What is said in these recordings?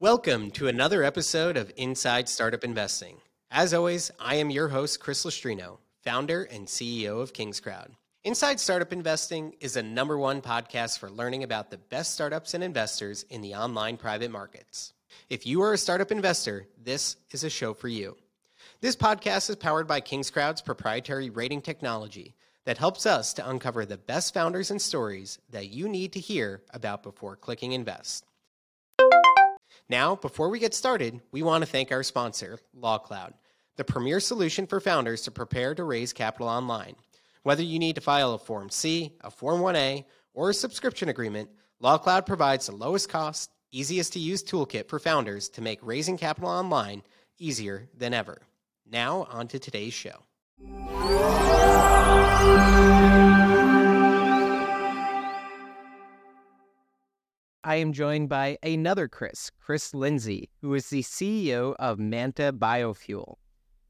Welcome to another episode of Inside Startup Investing. As always, I am your host, Chris Lustrino, founder and CEO of Kingscrowd. Inside Startup Investing is a number one podcast for learning about the best startups and investors in the online private markets. If you are a startup investor, this is a show for you. This podcast is powered by Kingscrowd's proprietary rating technology that helps us to uncover the best founders and stories that you need to hear about before clicking invest. Now, before we get started, we want to thank our sponsor, LawCloud, the premier solution for founders to prepare to raise capital online. Whether you need to file a Form C, a Form 1A, or a subscription agreement, LawCloud provides the lowest cost, easiest to use toolkit for founders to make raising capital online easier than ever. Now, on to today's show. I am joined by another Chris, Chris Lindsay, who is the CEO of Manta Biofuel.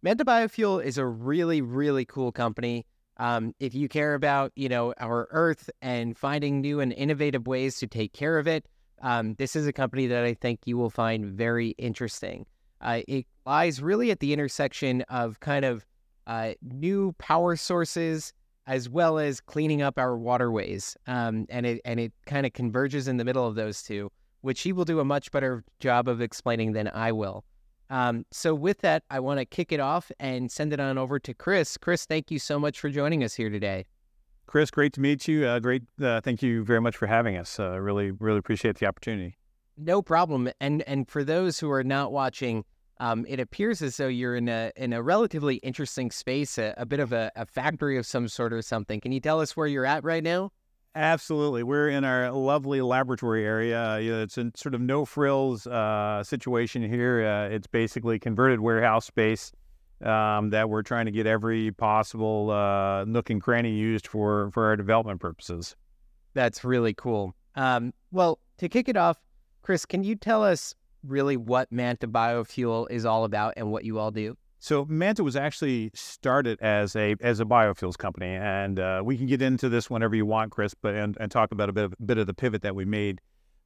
Manta Biofuel is a really, really cool company. Um, if you care about, you know, our Earth and finding new and innovative ways to take care of it, um, this is a company that I think you will find very interesting. Uh, it lies really at the intersection of kind of uh, new power sources as well as cleaning up our waterways. Um, and it and it kind of converges in the middle of those two, which he will do a much better job of explaining than I will. Um, so with that, I want to kick it off and send it on over to Chris. Chris, thank you so much for joining us here today. Chris, great to meet you. Uh, great, uh, thank you very much for having us. Uh, really, really appreciate the opportunity. No problem. And and for those who are not watching, um, it appears as though you're in a in a relatively interesting space, a, a bit of a, a, factory of some sort or something. Can you tell us where you're at right now? Absolutely, we're in our lovely laboratory area. You know, it's a sort of no frills uh, situation here. Uh, it's basically converted warehouse space um, that we're trying to get every possible uh, nook and cranny used for for our development purposes. That's really cool. Um, well, to kick it off, Chris, can you tell us really what Manta Biofuel is all about and what you all do? So Manta was actually started as a as a biofuels company, and uh, we can get into this whenever you want, Chris, but and, and talk about a bit of bit of the pivot that we made.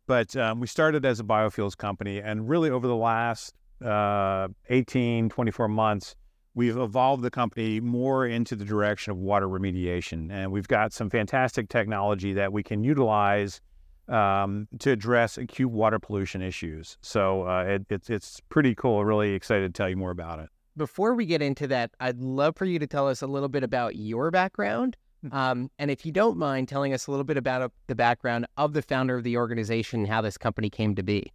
But um, we started as a biofuels company, and really over the last uh, 18, 24 months, we've evolved the company more into the direction of water remediation, and we've got some fantastic technology that we can utilize um, to address acute water pollution issues. So uh, it, it's it's pretty cool. Really excited to tell you more about it. Before we get into that, I'd love for you to tell us a little bit about your background. Hmm. Um, and if you don't mind telling us a little bit about uh, the background of the founder of the organization and how this company came to be.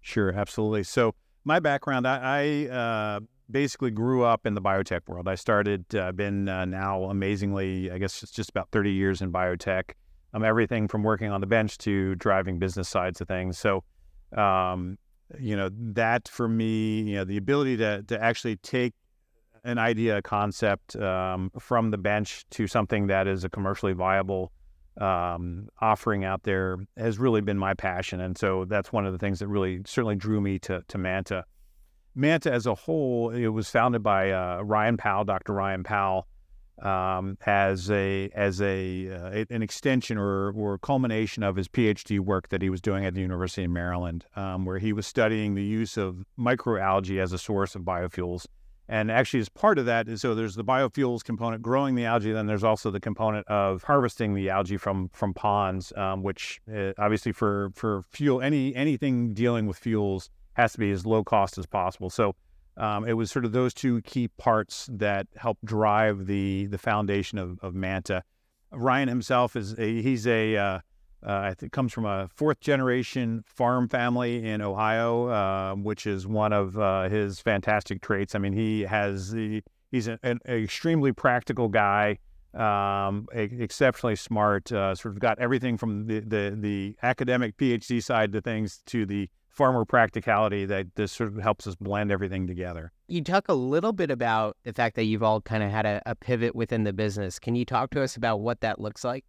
Sure, absolutely. So my background, I, I uh, basically grew up in the biotech world. I started, uh, been uh, now amazingly, I guess it's just about 30 years in biotech um, everything from working on the bench to driving business sides of things. So, um, you know, that for me, you know, the ability to to actually take an idea, a concept um, from the bench to something that is a commercially viable um, offering out there has really been my passion, and so that's one of the things that really certainly drew me to to Manta. Manta as a whole, it was founded by uh, Ryan Powell, Dr. Ryan Powell, um, as a as a uh, an extension or or culmination of his PhD work that he was doing at the University of Maryland, um, where he was studying the use of microalgae as a source of biofuels. And actually, as part of that, so there's the biofuels component, growing the algae. Then there's also the component of harvesting the algae from from ponds, um, which uh, obviously for for fuel any anything dealing with fuels has to be as low cost as possible. So um, it was sort of those two key parts that helped drive the the foundation of, of Manta. Ryan himself is a, he's a uh, uh, I think comes from a fourth generation farm family in Ohio, uh, which is one of uh, his fantastic traits. I mean, he has the he's an, an extremely practical guy, um, exceptionally smart. Uh, sort of got everything from the, the the academic PhD side to things to the farmer practicality that this sort of helps us blend everything together. You talk a little bit about the fact that you've all kind of had a, a pivot within the business. Can you talk to us about what that looks like?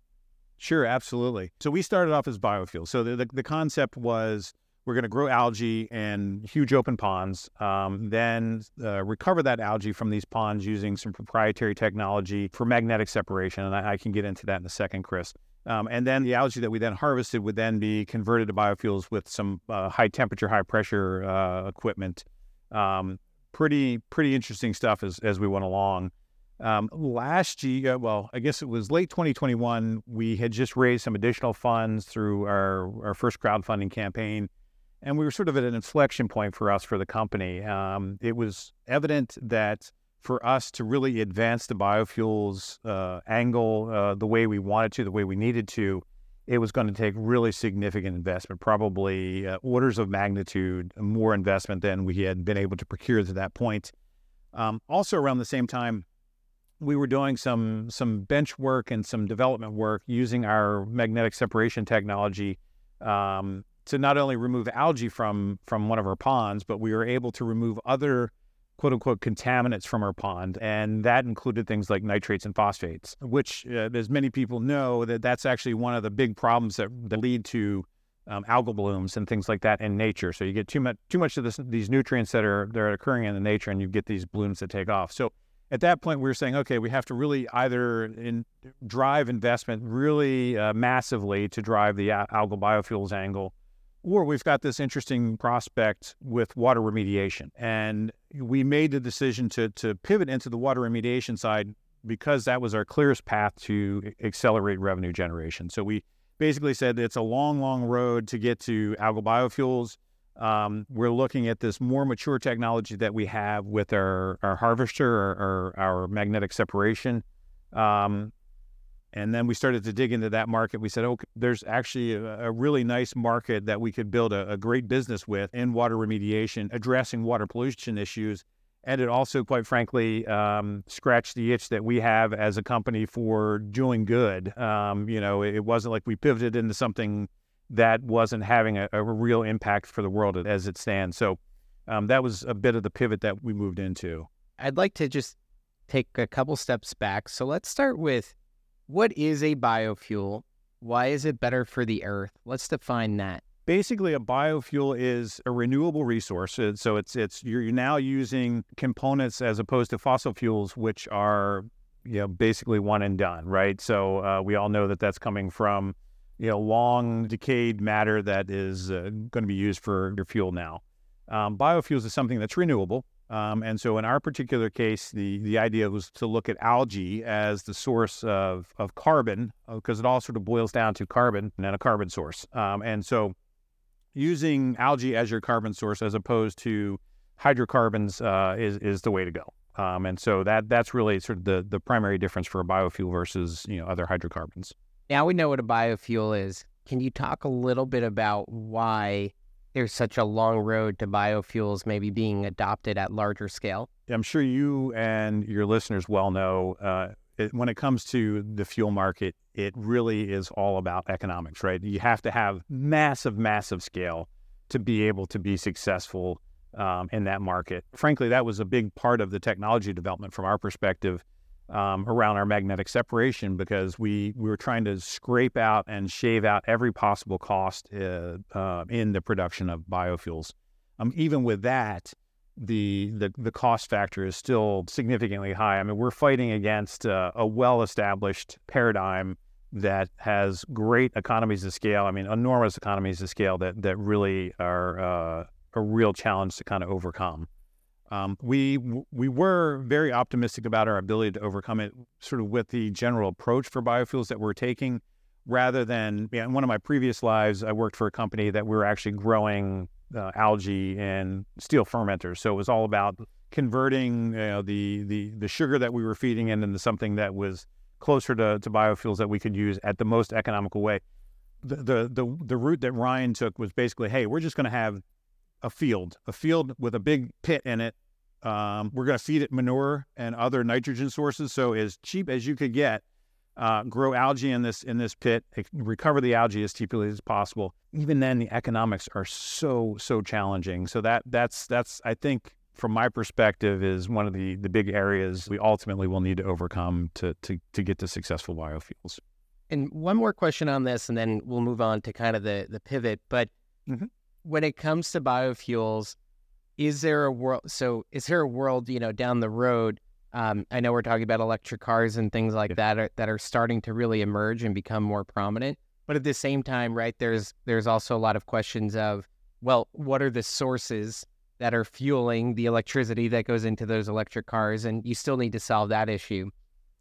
Sure, absolutely. So we started off as biofuels. So the, the, the concept was we're going to grow algae in huge open ponds, um, then uh, recover that algae from these ponds using some proprietary technology for magnetic separation. And I, I, can get into that in a second, Chris. Um, and then the algae that we then harvested would then be converted to biofuels with some uh, high temperature, high pressure uh, equipment. Um, pretty pretty interesting stuff as as we went along. Um, last year, well, I guess it was late 2021. We had just raised some additional funds through our our first crowdfunding campaign, and we were sort of at an inflection point for us for the company. Um, it was evident that for us to really advance the biofuels uh, angle uh, the way we wanted to, the way we needed to, it was going to take really significant investment, probably uh, orders of magnitude more investment than we had been able to procure to that point. Um, also, around the same time, we were doing some some bench work and some development work using our magnetic separation technology um, to not only remove algae from from one of our ponds, but we were able to remove other quote unquote contaminants from our pond, and that included things like nitrates and phosphates, which, uh, as many people know, that that's actually one of the big problems that, that lead to um, algal blooms and things like that in nature. So you get too much too much of this, these nutrients that are that are occurring in the nature, and you get these blooms that take off. So at that point, we were saying, okay, we have to really either in, drive investment really uh, massively to drive the algal biofuels angle, or we've got this interesting prospect with water remediation. And we made the decision to, to pivot into the water remediation side because that was our clearest path to accelerate revenue generation. So we basically said it's a long, long road to get to algal biofuels. Um, we're looking at this more mature technology that we have with our, our harvester or, or our magnetic separation. Um, and then we started to dig into that market. We said, okay, there's actually a, a really nice market that we could build a, a, great business with in water remediation, addressing water pollution issues. And it also, quite frankly, um, scratched the itch that we have as a company for doing good. Um, you know, it wasn't like we pivoted into something that wasn't having a, a real impact for the world as it stands. So um, that was a bit of the pivot that we moved into. I'd like to just take a couple steps back. So let's start with what is a biofuel? Why is it better for the earth? Let's define that. Basically, a biofuel is a renewable resource. So it's it's you're now using components as opposed to fossil fuels, which are you know basically one and done, right? So uh, we all know that that's coming from you know long decayed matter that is uh, going to be used for your fuel now. Um, biofuels is something that's renewable. Um, and so in our particular case, the, the idea was to look at algae as the source of, of carbon, because uh, it all sort of boils down to carbon and a carbon source. Um, and so using algae as your carbon source as opposed to hydrocarbons uh, is, is the way to go. Um, and so that that's really sort of the, the primary difference for a biofuel versus you know other hydrocarbons. Now we know what a biofuel is. Can you talk a little bit about why there's such a long road to biofuels maybe being adopted at larger scale? I'm sure you and your listeners well know uh, it, when it comes to the fuel market, it really is all about economics, right? You have to have massive, massive scale to be able to be successful um, in that market. Frankly, that was a big part of the technology development from our perspective um, around our magnetic separation because we, we were trying to scrape out and shave out every possible cost uh, uh, in the production of biofuels. Um, even with that, the, the the cost factor is still significantly high. I mean, we're fighting against uh, a well-established paradigm that has great economies of scale. I mean, enormous economies of scale that that really are uh, a real challenge to kind of overcome. Um, we we were very optimistic about our ability to overcome it, sort of with the general approach for biofuels that we're taking, rather than you know, in one of my previous lives, I worked for a company that we were actually growing uh, algae and steel fermenters. So it was all about converting you know, the the the sugar that we were feeding in into something that was closer to, to biofuels that we could use at the most economical way. The, the the the route that Ryan took was basically, hey, we're just going to have a field, a field with a big pit in it. Um, we're going to feed it manure and other nitrogen sources. So as cheap as you could get, uh, grow algae in this in this pit, recover the algae as cheaply as possible. Even then, the economics are so so challenging. So that that's that's I think from my perspective is one of the the big areas we ultimately will need to overcome to to to get to successful biofuels. And one more question on this, and then we'll move on to kind of the the pivot. But mm-hmm when it comes to biofuels, is there a world? So, is there a world, you know, down the road Um, I know we're talking about electric cars and things like that are, that are starting to really emerge and become more prominent. But at the same time, right, there's there's also a lot of questions of, well, what are the sources that are fueling the electricity that goes into those electric cars, and you still need to solve that issue.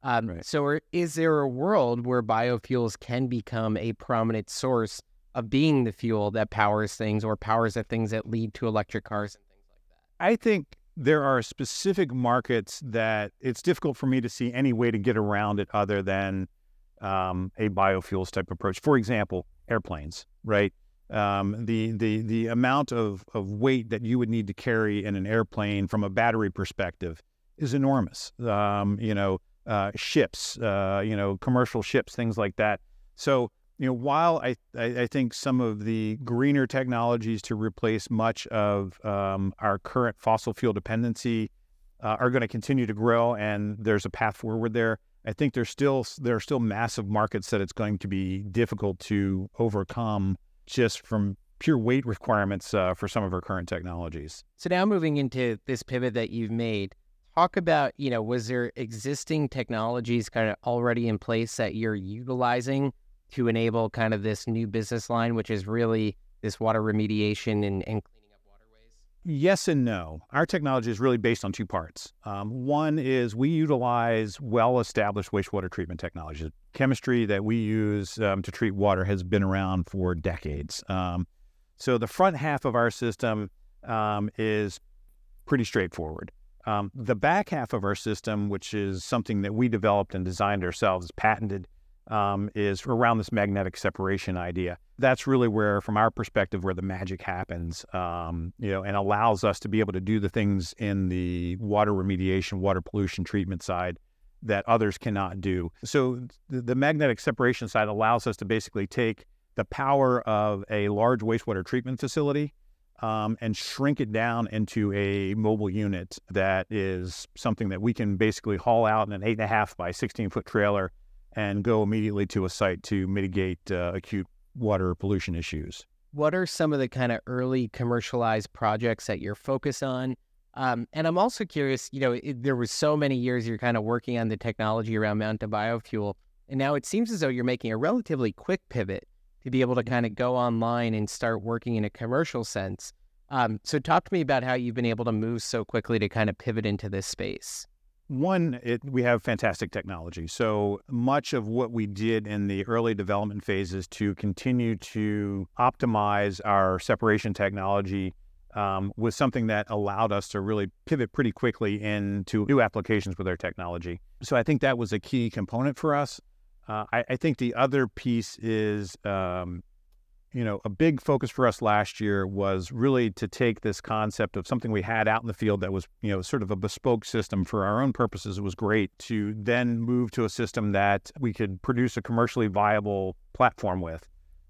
Um, right. So, is there a world where biofuels can become a prominent source of being the fuel that powers things or powers the things that lead to electric cars and things like that? I think there are specific markets that it's difficult for me to see any way to get around it other than um, a biofuels type approach. For example, airplanes, right? Um, the the the amount of, of weight that you would need to carry in an airplane from a battery perspective is enormous. Um, you know, uh, ships, uh, you know, commercial ships, things like that. So you know, while I, I, I, think some of the greener technologies to replace much of um, our current fossil fuel dependency uh, are going to continue to grow, and there's a path forward there. I think there's still there are still massive markets that it's going to be difficult to overcome just from pure weight requirements uh, for some of our current technologies. So now moving into this pivot that you've made, talk about you know was there existing technologies kind of already in place that you're utilizing to enable kind of this new business line, which is really this water remediation and, and cleaning up waterways? Yes and no. Our technology is really based on two parts. Um, one is we utilize well established wastewater treatment technologies. Chemistry that we use um, to treat water has been around for decades. Um, so the front half of our system um, is pretty straightforward. Um, the back half of our system, which is something that we developed and designed ourselves, patented, um, is around this magnetic separation idea. That's really where, from our perspective, where the magic happens, um, you know, and allows us to be able to do the things in the water remediation, water pollution treatment side that others cannot do. So the, the magnetic separation side allows us to basically take the power of a large wastewater treatment facility um, and shrink it down into a mobile unit that is something that we can basically haul out in an eight and a half by 16 foot trailer and go immediately to a site to mitigate uh, acute water pollution issues. What are some of the kind of early commercialized projects that you're focused on? Um, and I'm also curious, you know, it, there was so many years you're kind of working on the technology around Manta Biofuel, and now it seems as though you're making a relatively quick pivot to be able to kind of go online and start working in a commercial sense. Um, so talk to me about how you've been able to move so quickly to kind of pivot into this space. One, it, we have fantastic technology. So much of what we did in the early development phases to continue to optimize our separation technology um, was something that allowed us to really pivot pretty quickly into new applications with our technology. So I think that was a key component for us. Uh, I, I, think the other piece is um, you know, a big focus for us last year was really to take this concept of something we had out in the field that was, you know, sort of a bespoke system for our own purposes. It was great to then move to a system that we could produce a commercially viable platform with.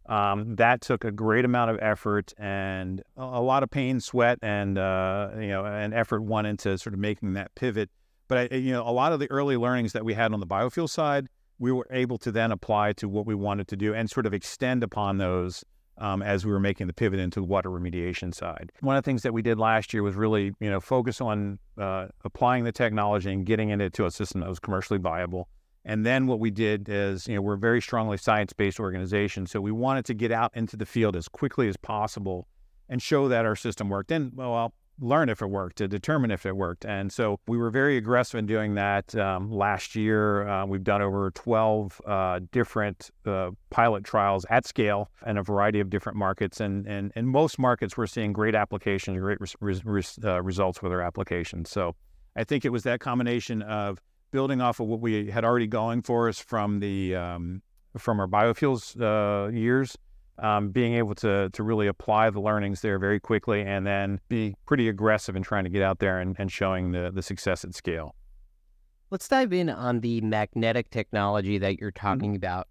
Um, that took a great amount of effort and a lot of pain, sweat, and uh, you know, and effort went into sort of making that pivot. But I, you know, a lot of the early learnings that we had on the biofuel side, we were able to then apply to what we wanted to do and sort of extend upon those um, as we were making the pivot into the water remediation side. One of the things that we did last year was really, you know, focus on uh, applying the technology and getting it into a system that was commercially viable. And then what we did is, you know, we're a very strongly science-based organization, so we wanted to get out into the field as quickly as possible and show that our system worked. And well, learn if it worked, to determine if it worked. And so we were very aggressive in doing that um, last year. Uh, we've done over 12 uh, different uh, pilot trials at scale in a variety of different markets. And, and in most markets, we're seeing great applications, great res- res- uh, results with our applications. So I think it was that combination of building off of what we had already going for us from the um, from our biofuels uh, years um, being able to to really apply the learnings there very quickly and then be pretty aggressive in trying to get out there and, and showing the, the success at scale. Let's dive in on the magnetic technology that you're mm-hmm. talking mm-hmm. about.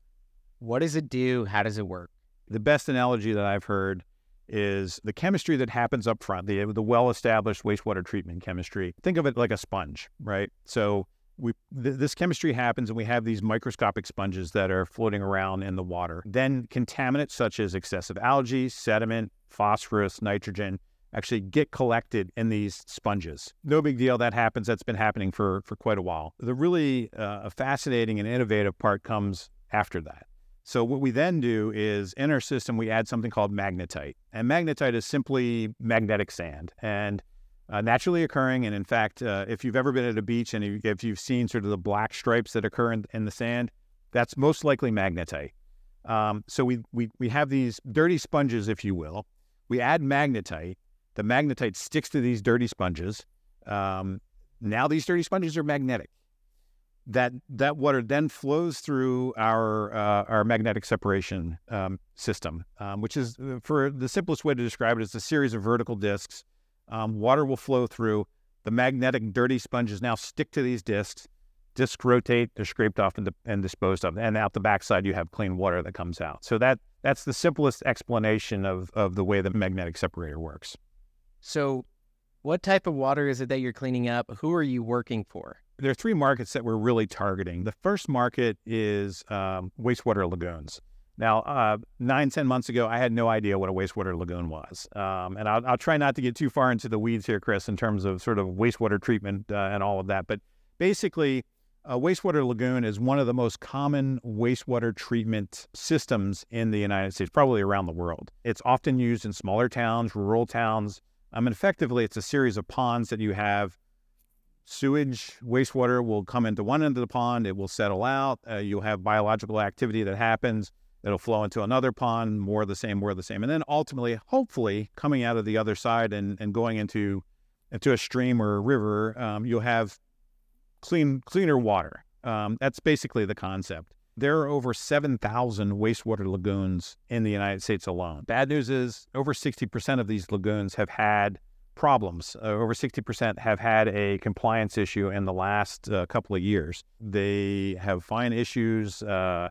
What does it do? How does it work? The best analogy that I've heard is the chemistry that happens up front, the, the well established wastewater treatment chemistry. Think of it like a sponge, right? So we th- this chemistry happens and we have these microscopic sponges that are floating around in the water. Then contaminants such as excessive algae, sediment, phosphorus, nitrogen, actually get collected in these sponges. No big deal. That happens. That's been happening for, for quite a while. The really uh, fascinating and innovative part comes after that. So what we then do is in our system, we add something called magnetite. And magnetite is simply magnetic sand and uh, naturally occurring. And in fact, uh, if you've ever been at a beach and if you've seen sort of the black stripes that occur in, in the sand, that's most likely magnetite. Um, so we, we, we have these dirty sponges, if you will. We add magnetite. The magnetite sticks to these dirty sponges. Um, now these dirty sponges are magnetic. That that water then flows through our uh, our magnetic separation um, system, um, which is uh, for the simplest way to describe it is a series of vertical discs. Um, water will flow through. The magnetic dirty sponges now stick to these discs discs rotate, they're scraped off and, and disposed of. And out the backside, you have clean water that comes out. So that that's the simplest explanation of, of the way the magnetic separator works. So, what type of water is it that you're cleaning up? Who are you working for? There are three markets that we're really targeting. The first market is um, wastewater lagoons. Now, uh, nine, ten months ago, I had no idea what a wastewater lagoon was. Um, and I'll, I'll, try not to get too far into the weeds here, Chris, in terms of sort of wastewater treatment uh, and all of that. But basically, a wastewater lagoon is one of the most common wastewater treatment systems in the United States, probably around the world. It's often used in smaller towns, rural towns. Um, and effectively, it's a series of ponds that you have. Sewage, wastewater will come into one end of the pond, it will settle out. Uh, you'll have biological activity that happens. It'll flow into another pond, more of the same, more of the same. And then ultimately, hopefully, coming out of the other side and, and going into, into a stream or a river, um, you'll have clean cleaner water. Um, that's basically the concept. There are over 7,000 wastewater lagoons in the United States alone. Bad news is over 60% of these lagoons have had problems. Uh, over 60% have had a compliance issue in the last uh, couple of years. They have fine issues. Uh,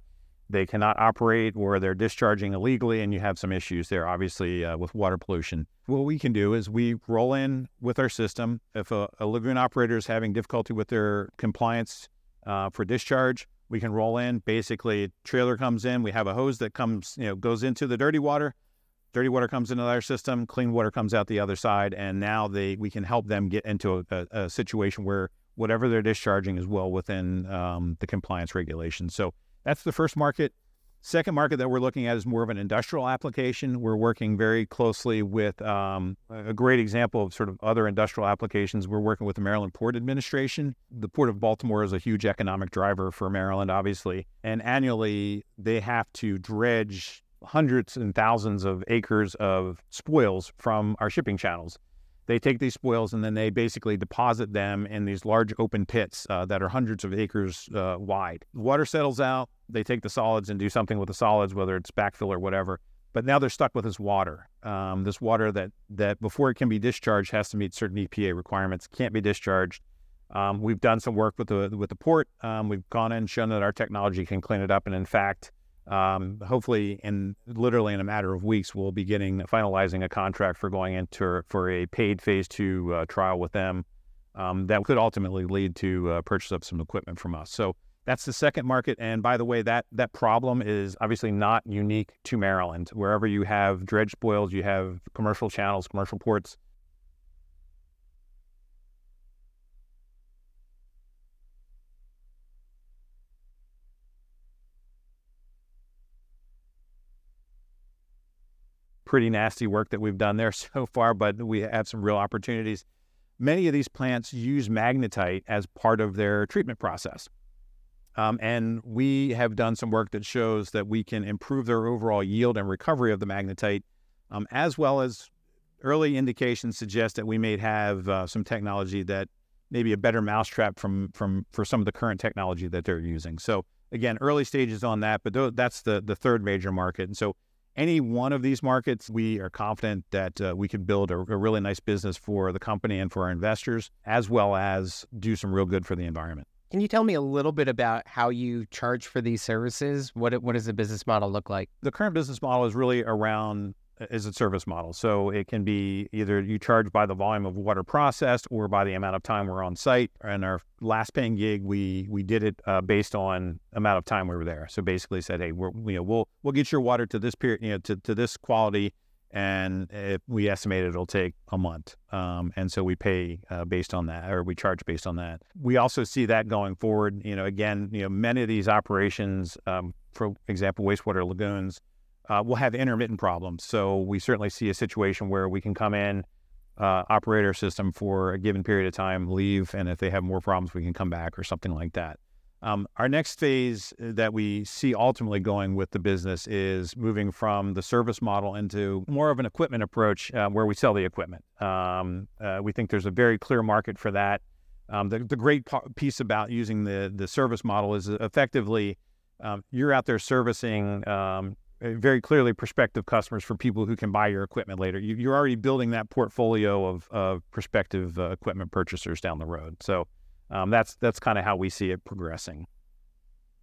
they cannot operate or they're discharging illegally, and you have some issues there, obviously, uh, with water pollution. What we can do is we roll in with our system. If a, a lagoon operator is having difficulty with their compliance uh, for discharge, we can roll in. Basically, trailer comes in. We have a hose that comes, you know, goes into the dirty water. Dirty water comes into our system. Clean water comes out the other side, and now they we can help them get into a, a, a situation where whatever they're discharging is well within um, the compliance regulations. So that's the first market. Second market that we're looking at is more of an industrial application. We're working very closely with um, a great example of sort of other industrial applications. We're working with the Maryland Port Administration. The Port of Baltimore is a huge economic driver for Maryland, obviously. And annually, they have to dredge hundreds and thousands of acres of spoils from our shipping channels they take these spoils and then they basically deposit them in these large open pits uh, that are hundreds of acres uh, wide. Water settles out. They take the solids and do something with the solids, whether it's backfill or whatever. But now they're stuck with this water. Um, this water that that before it can be discharged has to meet certain EPA requirements. Can't be discharged. Um, we've done some work with the with the port. Um, we've gone in and shown that our technology can clean it up, and in fact, um, hopefully, in literally in a matter of weeks, we'll be getting finalizing a contract for going into for a paid phase two uh, trial with them. Um, that could ultimately lead to uh, purchase of some equipment from us. So that's the second market. And by the way, that that problem is obviously not unique to Maryland. Wherever you have dredge spoils, you have commercial channels, commercial ports. Pretty nasty work that we've done there so far, but we have some real opportunities. Many of these plants use magnetite as part of their treatment process. Um, and we have done some work that shows that we can improve their overall yield and recovery of the magnetite, um, as well as early indications suggest that we may have uh, some technology that maybe a better mousetrap from from for some of the current technology that they're using. So again, early stages on that, but th- that's the the third major market. And so any one of these markets, we are confident that uh, we can build a, a, really nice business for the company and for our investors, as well as do some real good for the environment. Can you tell me a little bit about how you charge for these services? What what does the business model look like? The current business model is really around is a service model. So it can be either you charge by the volume of water processed or by the amount of time we're on site. And our last paying gig, we we did it uh, based on amount of time we were there. So basically said, hey, we're, you know, we'll we'll get your water to this period, you know, to, to this quality and it, we estimate it'll take a month. Um, and so we pay uh, based on that, or we charge based on that. We also see that going forward. You know, again, you know, many of these operations, um, for example, wastewater lagoons, uh, will have intermittent problems. So we certainly see a situation where we can come in, uh, operate our system for a given period of time, leave, and if they have more problems, we can come back or something like that. Um, our next phase uh, that we see ultimately going with the business is moving from the service model into more of an equipment approach uh, where we sell the equipment. Um, uh, we think there's a very clear market for that. Um, the, the, great piece about using the, the service model is effectively um, you're out there servicing um, very clearly prospective customers for people who can buy your equipment later. You, are already building that portfolio of, of prospective uh, equipment purchasers down the road. So um, that's that's kind of how we see it progressing.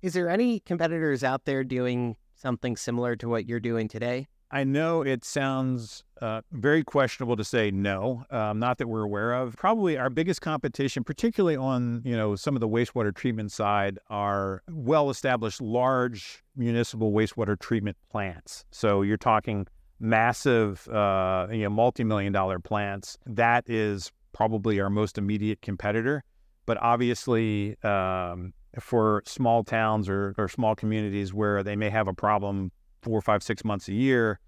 Is there any competitors out there doing something similar to what you're doing today? I know it sounds uh, very questionable to say no, um, not that we're aware of. Probably our biggest competition, particularly on you know some of the wastewater treatment side, are well-established large municipal wastewater treatment plants. So you're talking massive, uh, you know, multi-million dollar plants. That is probably our most immediate competitor. But obviously, um, for small towns or, or small communities where they may have a problem four, five, six months a year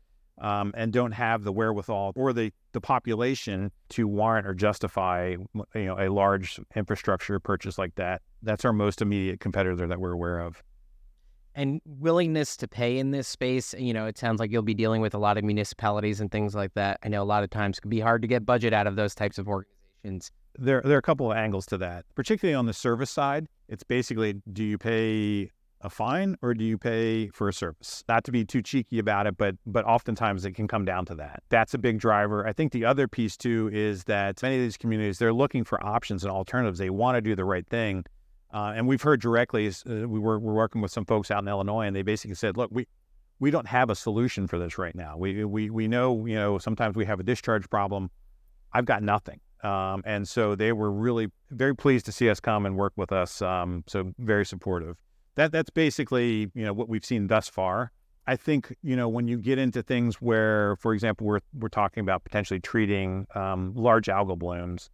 um, and don't have the wherewithal or the, the population to warrant or justify you know a large infrastructure purchase like that, that's our most immediate competitor that we're aware of. And willingness to pay in this space, you know, it sounds like you'll be dealing with a lot of municipalities and things like that. I know a lot of times it can be hard to get budget out of those types of organizations there, there are a couple of angles to that, particularly on the service side. It's basically do you pay a fine or do you pay for a service? Not to be too cheeky about it, but but oftentimes it can come down to that. That's a big driver. I think the other piece too is that many of these communities they're looking for options and alternatives. They want to do the right thing, uh, and we've heard directly. Uh, we were we're working with some folks out in Illinois, and they basically said, "Look, we." We don't have a solution for this right now. We, we, we know, you know, sometimes we have a discharge problem. I've got nothing. Um, and so they were really very pleased to see us come and work with us. Um, so very supportive. That that's basically you know what we've seen thus far. I think you know when you get into things where, for example, we're we're talking about potentially treating um, large algal blooms,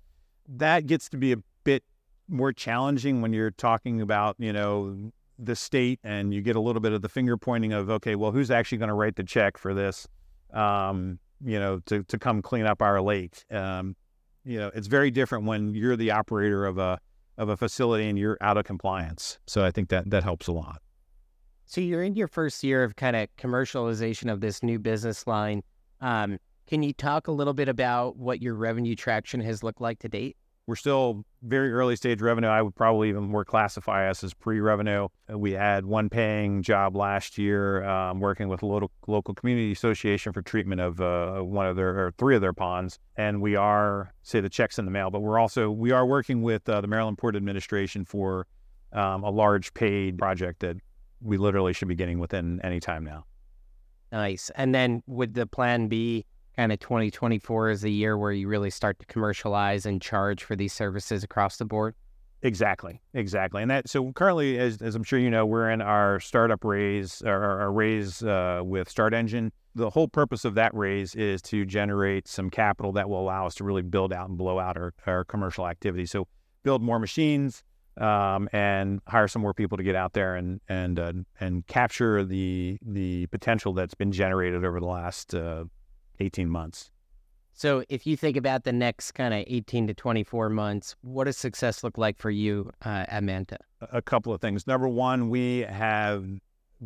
that gets to be a bit more challenging when you're talking about you know the state and you get a little bit of the finger pointing of okay, well, who's actually going to write the check for this? Um, you know, to to come clean up our lake. Um, you know, it's very different when you're the operator of a of a facility and you're out of compliance. So I think that that helps a lot. So you're in your first year of kind of commercialization of this new business line. Um, can you talk a little bit about what your revenue traction has looked like to date? We're still very early stage revenue. I would probably even more classify us as pre-revenue. Uh, we had one paying job last year, um, working with a local local community association for treatment of uh, one of their or three of their ponds, and we are say the checks in the mail. But we're also we are working with uh, the Maryland Port Administration for um, a large paid project that we literally should be getting within any time now. Nice. And then would the plan be kind of 2024 is the year where you really start to commercialize and charge for these services across the board? Exactly, exactly, and that. So currently, as, as I'm sure you know, we're in our startup raise, our, our raise uh, with Start Engine. The whole purpose of that raise is to generate some capital that will allow us to really build out and blow out our, our commercial activity. So build more machines um, and hire some more people to get out there and and uh, and capture the the potential that's been generated over the last uh, 18 months. So, if you think about the next kind of 18 to 24 months, what does success look like for you uh, at Manta? A couple of things. Number one, we have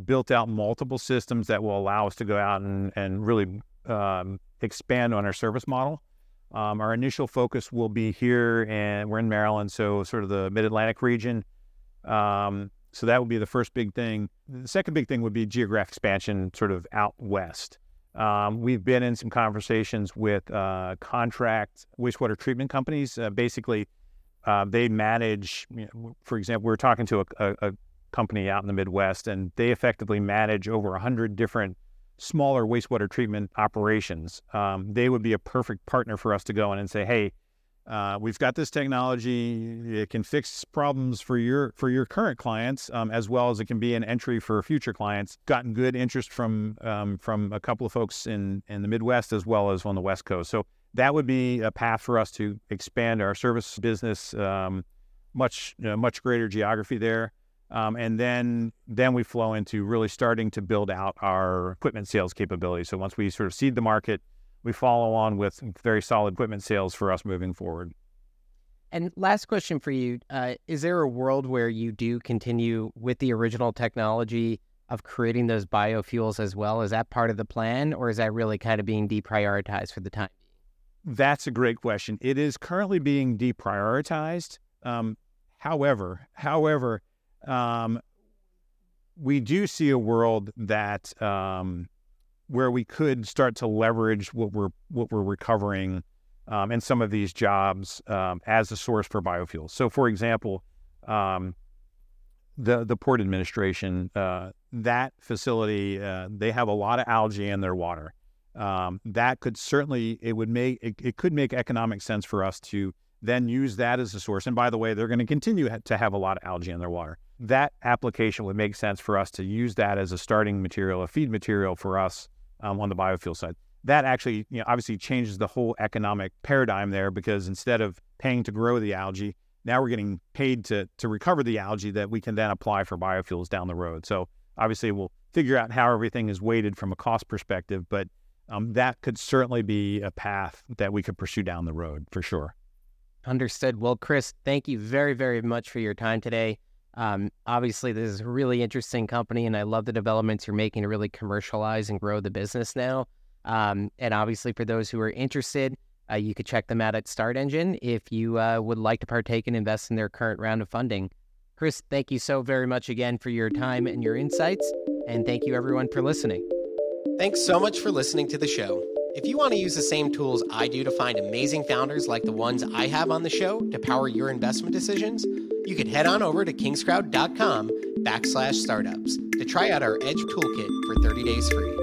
built out multiple systems that will allow us to go out and, and really um, expand on our service model. Um, our initial focus will be here, and we're in Maryland, so sort of the Mid Atlantic region. Um, so that would be the first big thing. The second big thing would be geographic expansion, sort of out west. Um, we've been in some conversations with uh, contract wastewater treatment companies. Uh, basically, uh, they manage, you know, for example, we are talking to a, a, a, company out in the Midwest, and they effectively manage over 100 different smaller wastewater treatment operations. Um, they would be a perfect partner for us to go in and say, hey, uh, we've got this technology. It can fix problems for your for your current clients, um, as well as it can be an entry for future clients. Gotten good interest from um, from a couple of folks in in the Midwest as well as on the West Coast. So that would be a path for us to expand our service business, um, much you know, much greater geography there. Um, and then then we flow into really starting to build out our equipment sales capability. So once we sort of seed the market, we follow on with very solid equipment sales for us moving forward. And last question for you: uh, Is there a world where you do continue with the original technology of creating those biofuels as well? Is that part of the plan, or is that really kind of being deprioritized for the time? being? That's a great question. It is currently being deprioritized. Um, however, however, um, we do see a world that um, where we could start to leverage what we're what we're recovering um, in some of these jobs um, as a source for biofuels. So, for example, um, the the port administration uh, that facility uh, they have a lot of algae in their water. Um, that could certainly it would make it, it could make economic sense for us to then use that as a source. And by the way, they're going to continue to have a lot of algae in their water. That application would make sense for us to use that as a starting material, a feed material for us um, on the biofuel side. That actually, you know, obviously changes the whole economic paradigm there because instead of paying to grow the algae, now we're getting paid to to recover the algae that we can then apply for biofuels down the road. So obviously, we'll figure out how everything is weighted from a cost perspective, but um, that could certainly be a path that we could pursue down the road for sure. Understood. Well, Chris, thank you very, very much for your time today. Um, obviously, this is a really interesting company, and I love the developments you're making to really commercialize and grow the business now. Um, and obviously, for those who are interested, uh, you could check them out at Start Engine if you uh, would like to partake and invest in their current round of funding. Chris, thank you so very much again for your time and your insights. And thank you, everyone, for listening. Thanks so much for listening to the show. If you want to use the same tools I do to find amazing founders like the ones I have on the show to power your investment decisions, you can head on over to kingscrowd.com backslash startups to try out our Edge toolkit for 30 days free.